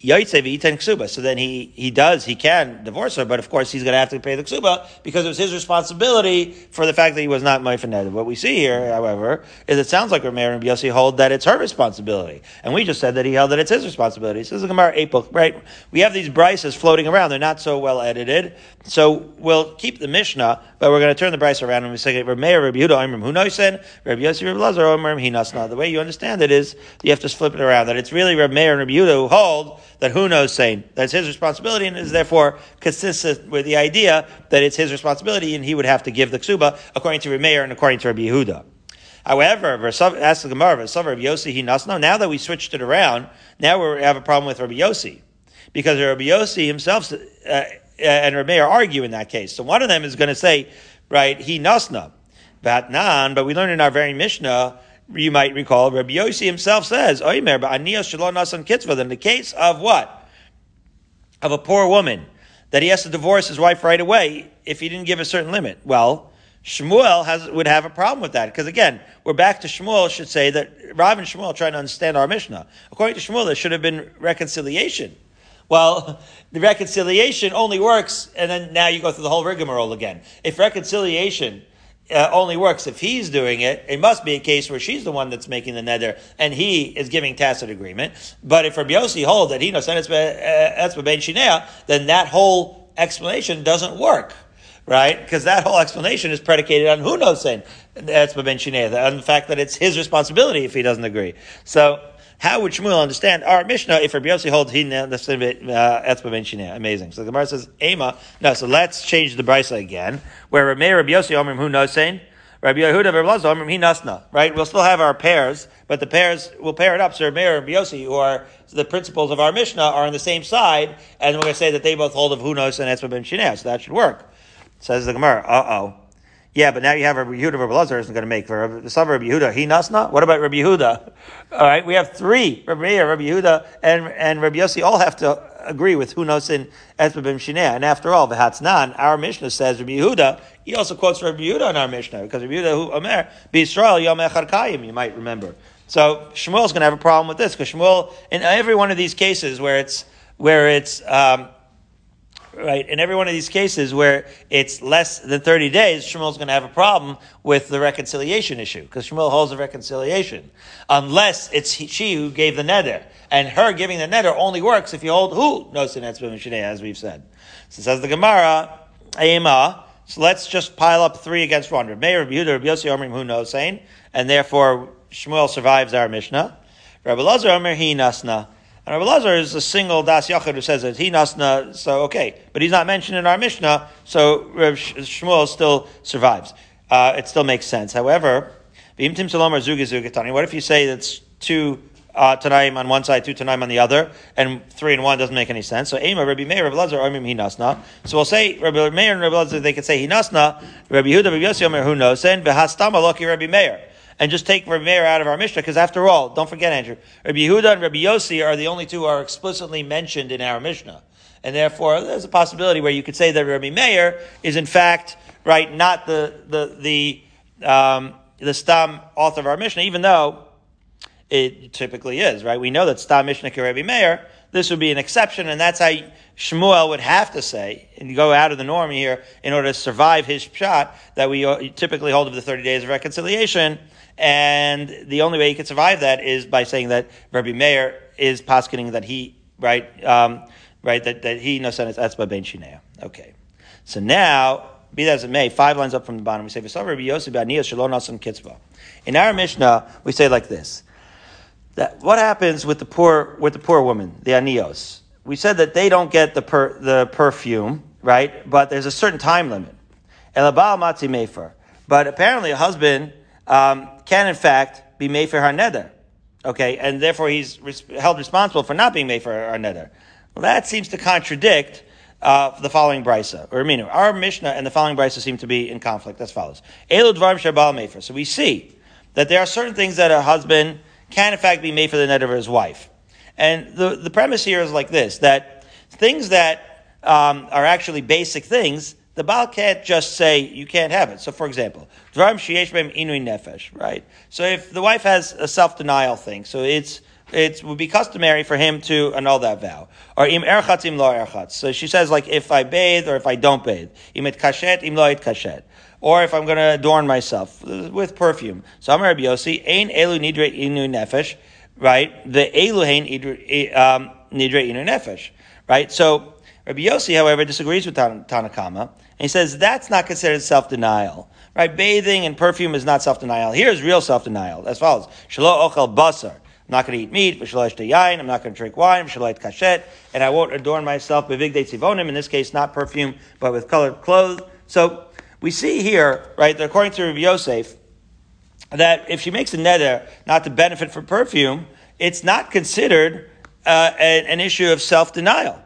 So then he, he does, he can divorce her, but of course he's going to have to pay the ksuba because it was his responsibility for the fact that he was not ma'ifened. What we see here, however, is it sounds like Rameir and Yossi hold that it's her responsibility. And we just said that he held that it's his responsibility. So This is a Gemara 8 book, right? We have these brises floating around. They're not so well edited. So we'll keep the Mishnah, but we're going to turn the brise around and we say, Rameir, Rabbi Yehuda, Imrim Hunoisen, Rabbi Yossi, Rabbi Lazar, Imrim Hinasna. The way you understand it is you have to flip it around, that it's really Rameir and Rabbi Yehuda who hold that who knows saying that's his responsibility and is therefore consistent with the idea that it's his responsibility and he would have to give the ksuba according to Rameir and according to Rabbi Yehuda. However, ask the Gemara, Rabbi Yossi he nasno. Now that we switched it around, now we have a problem with Rabbi Yossi because Rabbi Yossi himself uh, uh and Rameir argue in that case. So one of them is going to say, right, he nasna, nan. But we learned in our very Mishnah you might recall, Rabbi Yossi himself says, Oimer, but Anias Shalom Nasan Kitzvah, in the case of what? Of a poor woman, that he has to divorce his wife right away if he didn't give a certain limit. Well, Shmuel has, would have a problem with that. Because again, we're back to Shmuel should say that Rav and Shmuel trying to understand our Mishnah. According to Shmuel, there should have been reconciliation. Well, the reconciliation only works, and then now you go through the whole rigmarole again. If reconciliation uh, only works if he's doing it. It must be a case where she's the one that's making the neder and he is giving tacit agreement. But if Rabbi Yossi holds that he knows shinea, then that whole explanation doesn't work. Right? Because that whole explanation is predicated on who knows saying that's ben on the fact that it's his responsibility if he doesn't agree. So, how would Shmuel understand our Mishnah if Rabbi Yossi holds he uh, etzba Amazing. So the Gemara says Ema. No, so let's change the brisa again. Where Rabbi Rabbi Yossi Omrim who knows saying Rabbi Yehuda Rabbi Omrim he nasna. Right? We'll still have our pairs, but the pairs we'll pair it up. So Rabbi Rabbi Yossi, who are the principles of our Mishnah, are on the same side, and we're going to say that they both hold of who knows and etzba So that should work. Says the Gemara. Uh oh. Yeah, but now you have Rabbi Yehuda, Rabbi Lazar isn't going to make for the son of Rabbi Yehuda. He nasna. What about Rabbi Yehuda? All right, we have three Rabbi Meir, Rabbi Yehuda, and and Rabbi Yossi all have to agree with who knows in Esbabim Shineh. And after all, the V'hatznan, our Mishnah says Rabbi Yehuda. He also quotes Rabbi Yehuda in our Mishnah because Rabbi Yehuda who Omer B'Yisrael Yom Echad Kayim. You might remember. So Shmuel's going to have a problem with this because Shmuel in every one of these cases where it's where it's um, right? In every one of these cases where it's less than 30 days, Shmuel's going to have a problem with the reconciliation issue because Shmuel holds the reconciliation. Unless it's he, she who gave the neder. And her giving the neder only works if you hold who? knows the as we've said. So says the Gemara, Ayema. So let's just pile up three against one. Rabbi Yehuda, Rabbi Yossi, Omrim, who knows, saying, and therefore Shmuel survives our Mishnah. Rabbi Lazar, Omer, he nasna. And Rabbi Lazar is a single Das Yachid who says that he nasna, so okay. But he's not mentioned in our Mishnah, so Rabbi Shmuel still survives. Uh, it still makes sense. However, what if you say that's two uh, Tanaim on one side, two Tanaim on the other, and three and one doesn't make any sense. So Ema, Rabbi Meir, Rabbi Lazar, Omim Hinasna. So we'll say Rabbi Meir and Rabbi Lazar, they could say Hinasna, Rabbi Yehuda, Rabbi Yossi, Omer, who knows, and Behastama Loki, Rabbi Meir and just take Rabbi Meir out of our Mishnah, because after all, don't forget, Andrew, Rabbi Yehuda and Rabbi Yossi are the only two who are explicitly mentioned in our Mishnah. And therefore, there's a possibility where you could say that Rabbi Meir is in fact, right, not the, the, the, um, the Stam author of our Mishnah, even though it typically is, right? We know that Stam Mishnah Rabbi Meir, this would be an exception, and that's how Shmuel would have to say, and go out of the norm here in order to survive his shot that we uh, typically hold of the 30 days of reconciliation. And the only way he could survive that is by saying that Rabbi Meir is posketing that he, right, um, right, that, that he knows that it's ben shinea. Okay. So now, be that as it may, five lines up from the bottom, we say, Rabbi Yosef kitzvah. In our Mishnah, we say like this. That what happens with the poor, with the poor woman, the anios? We said that they don't get the per, the perfume, right? But there's a certain time limit. Elabal matzi mefer. But apparently a husband um, can in fact be made for her neder. Okay, and therefore he's res- held responsible for not being made for her neder. Well, that seems to contradict uh, the following brisa. Or mean, our Mishnah and the following brisa seem to be in conflict as follows. Elu dvarim shabal mefer. So we see that there are certain things that a husband can in fact be made for the neder of his wife. And the, the premise here is like this, that things that um, are actually basic things, the Baal can't just say you can't have it. So, for example, Dvarim Sheyesh Bem Inui Nefesh, right? So, if the wife has a self denial thing, so it's it would be customary for him to annul that vow. Or im erchatz im lo erchatz. So she says like if I bathe or if I don't bathe. Im et kashet im lo et kashet. Or if I'm going to adorn myself with perfume. So I'm Rabbi Yossi, ein elu nidre inu nefesh, right? The elu hein um, nidre inu nefesh, right? So Rabbi Yossi, however, disagrees with Tanakama. And he says that's not considered self-denial. Right? Bathing and perfume is not self-denial. Here's real self-denial. As follows. Shalo ochel basar. I'm not going to eat meat, yain. I'm not going to drink wine, kashet, and I won't adorn myself with vigde tzivonim, in this case, not perfume, but with colored clothes. So, we see here, right, that according to Rabbi Yosef, that if she makes a neder not to benefit from perfume, it's not considered uh, an, an issue of self-denial.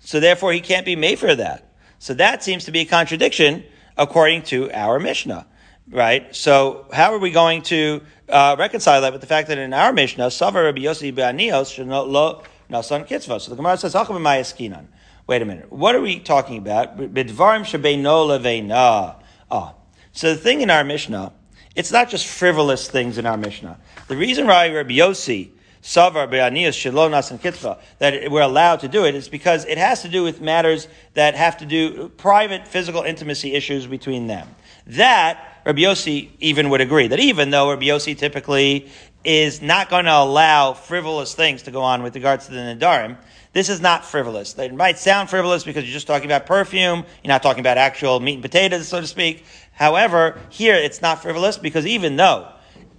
So therefore, he can't be made for that. So that seems to be a contradiction according to our Mishnah, right? So how are we going to uh, reconcile that with the fact that in our Mishnah, Savar Rabbi Yossi Be'anios lo nasan kitzvah. So the Gemara says. Wait a minute. What are we talking about? Bidvarim shebeino leveina. Ah. So the thing in our Mishnah, it's not just frivolous things in our Mishnah. The reason why Rabbi Yossi savar be'anias kitva, that we're allowed to do it, is because it has to do with matters that have to do private physical intimacy issues between them. That Rabbi Yossi even would agree that even though Rabbi Yossi typically is not going to allow frivolous things to go on with regards to the Nadarim, this is not frivolous. It might sound frivolous because you're just talking about perfume, you're not talking about actual meat and potatoes, so to speak. However, here it's not frivolous because even though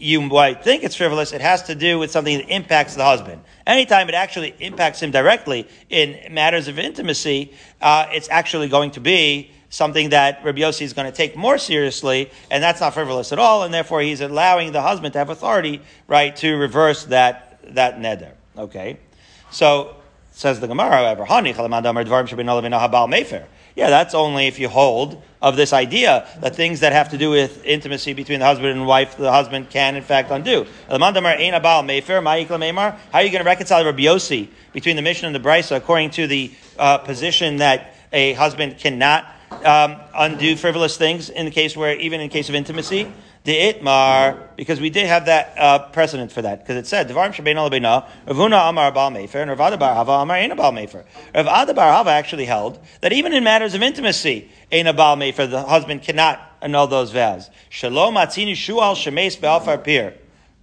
you might think it's frivolous, it has to do with something that impacts the husband. Anytime it actually impacts him directly in matters of intimacy, uh, it's actually going to be something that Rabbi Yossi is going to take more seriously, and that's not frivolous at all, and therefore he's allowing the husband to have authority, right, to reverse that, that neder. Okay? So, says the Gemara, however, Yeah, that's only if you hold of this idea that things that have to do with intimacy between the husband and wife, the husband can in fact undo. How are you going to reconcile Rabbi Yossi between the Mishnah and the Brisa according to the uh, position that a husband cannot um, undo frivolous things in the case where, even in case of intimacy? The itmar, because we did have that uh, precedent for that, because it said, Devarim Shabbein Alabina, Ravuna Amar Baal Mefer, and Rav Bar Hava Amar Ein Baal Mefer. Rav Bar Hava actually held that even in matters of intimacy, Ein Baal Mefer, the husband cannot annul those vows. Shalom Atzini Shual Shemes Be'alfar Pir.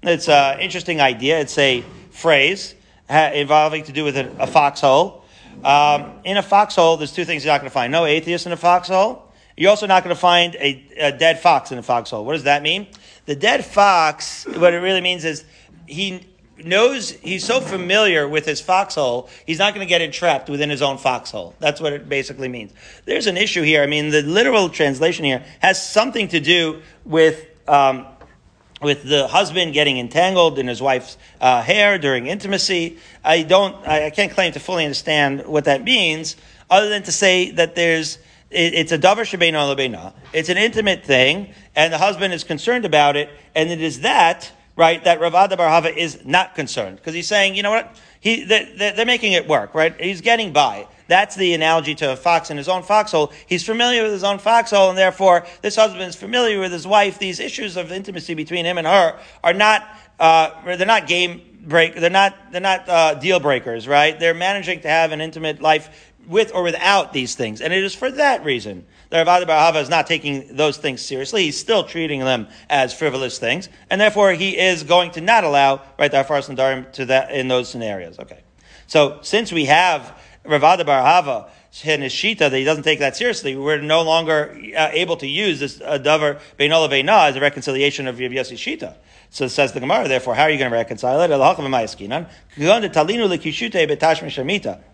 It's an interesting idea. It's a phrase involving to do with a, a foxhole. Um, in a foxhole, there's two things you're not going to find. No atheists in a foxhole. You're also not going to find a, a, dead fox in a foxhole. What does that mean? The dead fox, what it really means is he knows, he's so familiar with his foxhole, he's not going to get entrapped within his own foxhole. That's what it basically means. There's an issue here. I mean, the literal translation here has something to do with, um, with the husband getting entangled in his wife's uh, hair during intimacy. I don't, I can't claim to fully understand what that means, other than to say that there's it, it's a davar shebeina lebeina. It's an intimate thing, and the husband is concerned about it, and it is that right that Rav Ada Bar Hava is not concerned because he's saying, you know what, he they're, they're making it work, right? He's getting by. That's the analogy to a fox in his own foxhole. He's familiar with his own foxhole, and therefore this husband is familiar with his wife. These issues of intimacy between him and her are not uh, they're not game break. They're not they're not uh, deal breakers, right? They're managing to have an intimate life with or without these things. And it is for that reason that Rav Bar Hava is not taking those things seriously. He's still treating them as frivolous things. And therefore, he is going to not allow, right, the Afar Darim to that, in those scenarios. Okay. So, since we have Rav Bar Hava, in his shita that he doesn't take that seriously, we're no longer uh, able to use this uh, davar beinola beina as a reconciliation of Yossi shita. So it says the Gemara, therefore, how are you going to reconcile it?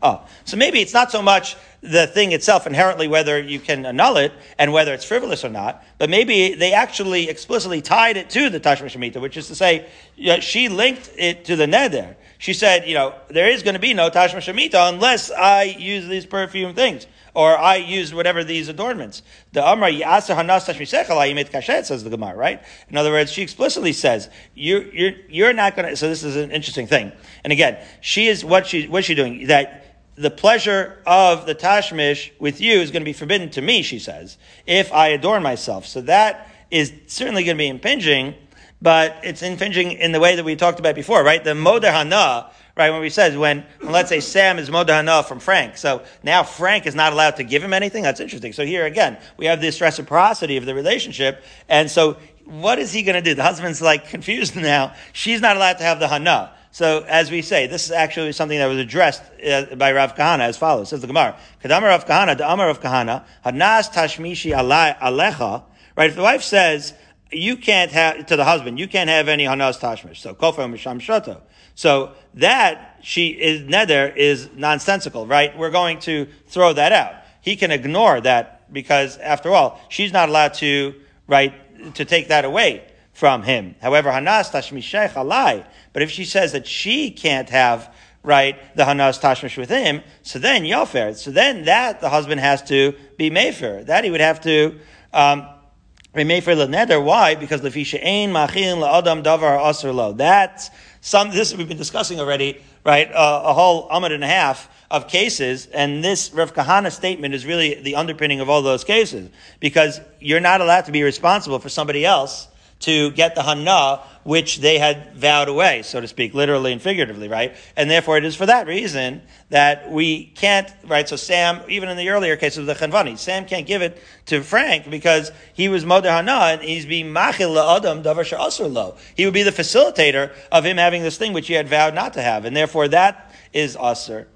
Oh, so maybe it's not so much the thing itself inherently whether you can annul it and whether it's frivolous or not, but maybe they actually explicitly tied it to the Tashmish Hamitah, which is to say, you know, she linked it to the neder. She said, you know, there is going to be no Tashmish Hamitah unless I use these perfume things or I use whatever these adornments. The Amra Yasa Hanas Tashmisechala Kashet says the Gemara, right? In other words, she explicitly says, you're, you're, you're not gonna, so this is an interesting thing. And again, she is, what she, what's she doing? That, the pleasure of the tashmish with you is going to be forbidden to me, she says, if I adorn myself. So that is certainly going to be impinging, but it's impinging in the way that we talked about before, right? The moder hana, right? When we said when, when let's say Sam is modahana from Frank, so now Frank is not allowed to give him anything. That's interesting. So here again, we have this reciprocity of the relationship, and so what is he going to do? The husband's like confused now. She's not allowed to have the hana. So as we say, this is actually something that was addressed uh, by Rav Kahana as follows. Says the Gemara, Kadamar Rav Kahana, the Amar Rav Kahana, Hanas Tashmishi Alecha. Right? If the wife says, you can't have, to the husband, you can't have any Hanas Tashmish. So Kofa Misham Shato. So that she is neder is nonsensical, right? We're going to throw that out. He can ignore that because after all, she's not allowed to, right, to take that away from him. However, Hanas Tashmishech alai. But if she says that she can't have, right, the Hanas Tashmish with him, so then Yofer. So then that the husband has to be mefer. That he would have to, um, be mefer neder. Why? Because Lefisha Ein Machin La'adam Davar Asr Lo. That's some, this we've been discussing already, right? Uh, a whole amud and a half of cases, and this Rav Kahana statement is really the underpinning of all those cases, because you're not allowed to be responsible for somebody else to get the hana which they had vowed away, so to speak, literally and figuratively, right? And therefore, it is for that reason that we can't, right? So Sam, even in the earlier case of the Chanvani, Sam can't give it to Frank because he was Moder Hana and he's being Machil Adam Davar Sha'asr Lo. He would be the facilitator of him having this thing which he had vowed not to have, and therefore that is Asr.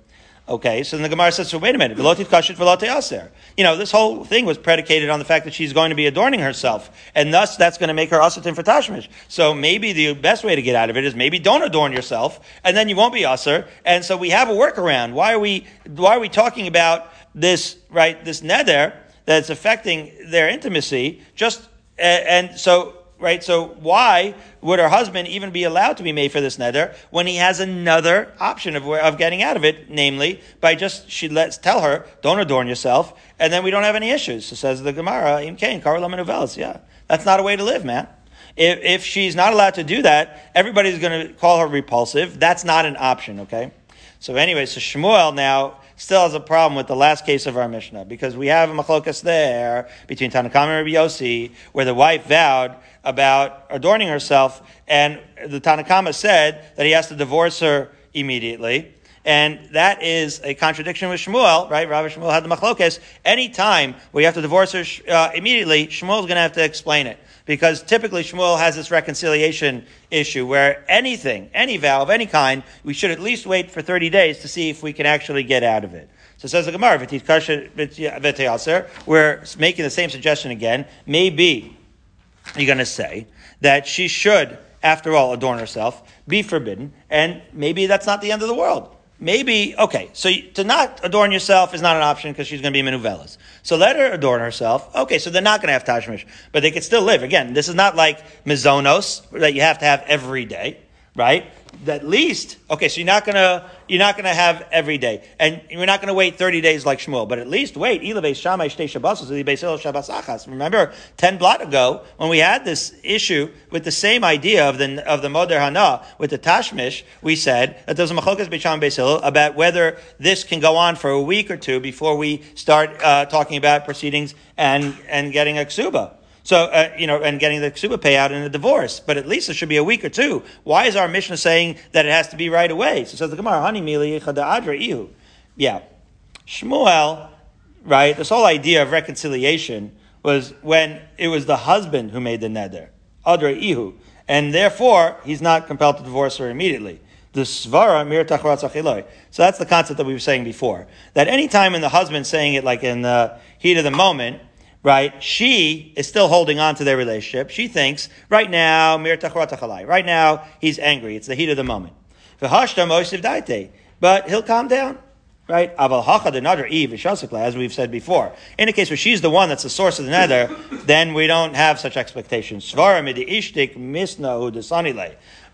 Okay, so then the Gemara says, so wait a minute, you know, this whole thing was predicated on the fact that she's going to be adorning herself, and thus that's going to make her asatin for tashmish. So maybe the best way to get out of it is maybe don't adorn yourself, and then you won't be asr. And so we have a workaround. Why are we, why are we talking about this, right, this nether that's affecting their intimacy? Just, and so right? So why would her husband even be allowed to be made for this neder when he has another option of, of getting out of it, namely by just she lets tell her, don't adorn yourself, and then we don't have any issues. So says the Gemara, Im Kain, Yeah, that's not a way to live, man. If, if she's not allowed to do that, everybody's going to call her repulsive. That's not an option, okay? So anyway, so Shmuel now still has a problem with the last case of our Mishnah because we have a machlokas there between Tanakama and Rabbi Yossi where the wife vowed about adorning herself and the Tanakama said that he has to divorce her immediately. And that is a contradiction with Shmuel, right? Rabbi Shmuel had the machlokes. Any time where you have to divorce her uh, immediately, Shmuel is going to have to explain it because typically Shmuel has this reconciliation issue where anything, any vow of any kind, we should at least wait for 30 days to see if we can actually get out of it. So says the Gemara, we're making the same suggestion again. Maybe you're going to say that she should, after all, adorn herself, be forbidden, and maybe that's not the end of the world maybe okay. So to not adorn yourself is not an option because she's going to be menuvelas. So let her adorn herself. Okay, so they're not going to have tashmish, but they could still live. Again, this is not like mizonos that you have to have every day, right? At least okay. So you're not gonna you're not gonna have every day, and you're not gonna wait 30 days like Shmuel, but at least wait. Remember, 10 blot ago when we had this issue with the same idea of the of the moder hana with the tashmish, we said that there's a machokas b'sham beisil about whether this can go on for a week or two before we start uh, talking about proceedings and and getting a ksuba. So, uh, you know, and getting the ksuba payout in a divorce. But at least it should be a week or two. Why is our Mishnah saying that it has to be right away? So says the Gemara, Hani mili adra ihu. Yeah. Shmuel, right, this whole idea of reconciliation was when it was the husband who made the neder. Adra ihu. And therefore, he's not compelled to divorce her immediately. The svara mir So that's the concept that we were saying before. That any time in the husband saying it like in the heat of the moment, right? She is still holding on to their relationship. She thinks, right now, mir right now, he's angry. It's the heat of the moment. But he'll calm down. Right? As we've said before. In the case where she's the one that's the source of the nether, then we don't have such expectations.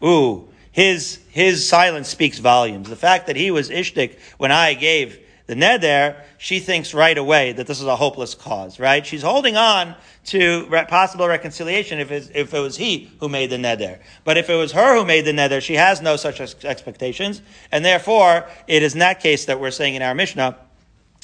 Ooh, his, his silence speaks volumes. The fact that he was ishtik when I gave the neder, she thinks right away that this is a hopeless cause, right? She's holding on to possible reconciliation if, if it was he who made the neder. But if it was her who made the neder, she has no such ex- expectations, and therefore it is in that case that we're saying in our Mishnah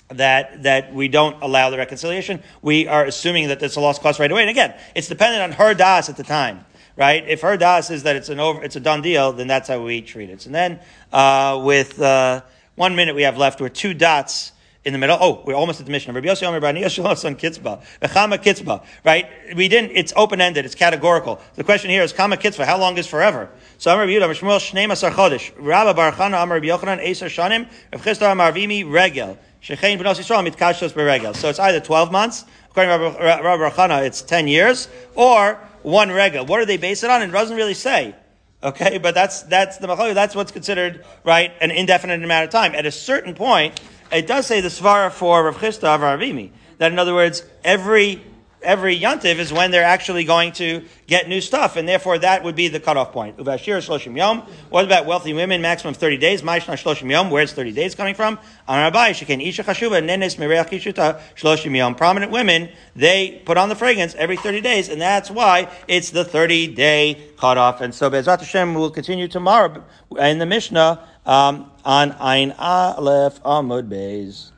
that that we don't allow the reconciliation. We are assuming that it's a lost cause right away. And again, it's dependent on her das at the time right? If her das is that it's an over, it's a done deal, then that's how we treat it. And then uh, with uh, one minute we have left. We're two dots in the middle. Oh, we're almost at the mission. Rabbi Yossi Kitzba. Right? We didn't, it's open-ended, it's categorical. The question here is, Kama Kitzba, how long is forever? So Amar Yehuda, Shmuel Shnei Masar Chodesh. Rabba Bar Chana Yochanan Eser Shanim. Rav Chisda Amar Vimi Regel. Shechein B'nos Yisrael Mitkashos Beregel. So it's either 12 months, according to Rabbi Bar it's 10 years, or one regel. What do they base it on? It doesn't really say. Okay, but that's that's the that's what's considered right an indefinite amount of time. At a certain point, it does say the svara for Rav Chisda of Ravimi that in other words, every every yontiv is when they're actually going to get new stuff, and therefore that would be the cutoff point. Uvashir shloshim yom. What about wealthy women? Maximum thirty days. Ma'ishna shloshim yom. Where's thirty days coming from? Anabai shekin isha chashuva nenes mireach kishuta shloshim yom. Prominent women they put on the fragrance every thirty days, and that's why it's the thirty day cutoff. And so Bezrat Hashem will continue tomorrow in the Mishnah um, on Ein Aleph Amud Beis.